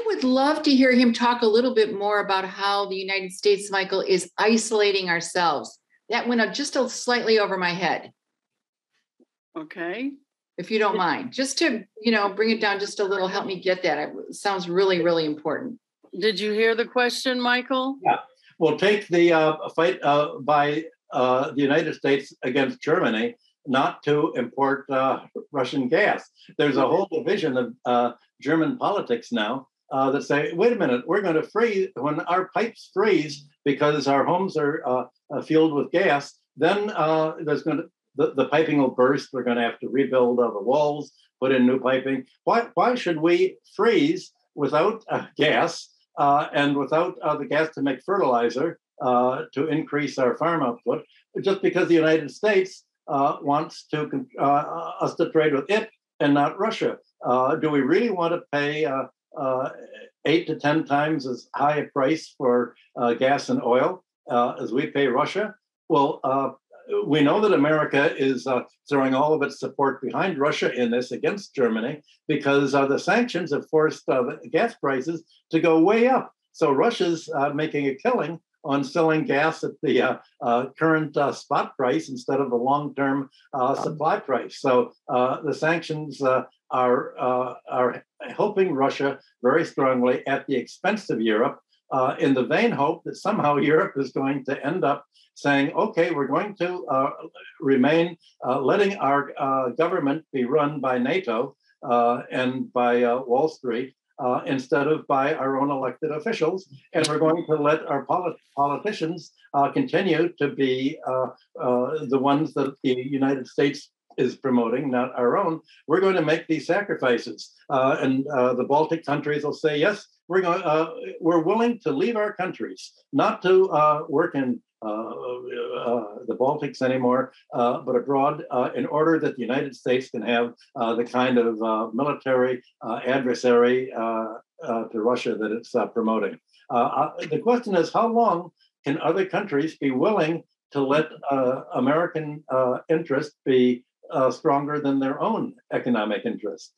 I would love to hear him talk a little bit more about how the United States, Michael, is isolating ourselves. That went up just a slightly over my head. Okay. If you don't mind, just to you know bring it down just a little, help me get that. It sounds really, really important. Did you hear the question, Michael? Yeah. Well, take the uh, fight uh, by uh, the United States against Germany not to import uh, Russian gas. There's a whole division of uh, German politics now uh, that say, wait a minute, we're going to freeze when our pipes freeze because our homes are uh, uh filled with gas. Then uh, there's going to the, the piping will burst. We're going to have to rebuild uh, the walls, put in new piping. Why why should we freeze without gas and without the gas to make fertilizer to increase our farm output? Just because the United States wants to us to trade with it and not Russia. Uh, do we really want to pay uh, uh, eight to 10 times as high a price for uh, gas and oil uh, as we pay Russia? Well, uh, we know that America is throwing all of its support behind Russia in this against Germany because the sanctions have forced gas prices to go way up. So Russia's making a killing on selling gas at the uh, uh, current uh, spot price instead of the long-term supply price. So the sanctions are, uh, are helping Russia very strongly at the expense of Europe, uh, in the vain hope that somehow Europe is going to end up saying, okay, we're going to uh, remain uh, letting our uh, government be run by NATO uh, and by Wall Street. instead of by our own elected officials, and we're going to let our polit- politicians continue to be the ones that the United States is promoting, not our own, we're going to make these sacrifices. Uh, and uh, the Baltic countries will say, yes, we're going, uh, we're willing to leave our countries, not to uh, work in uh, uh, the Baltics anymore, but abroad, in order that the United States can have the kind of military adversary to Russia that it's promoting. the question is, how long can other countries be willing to let American interest be uh, stronger than their own economic interest.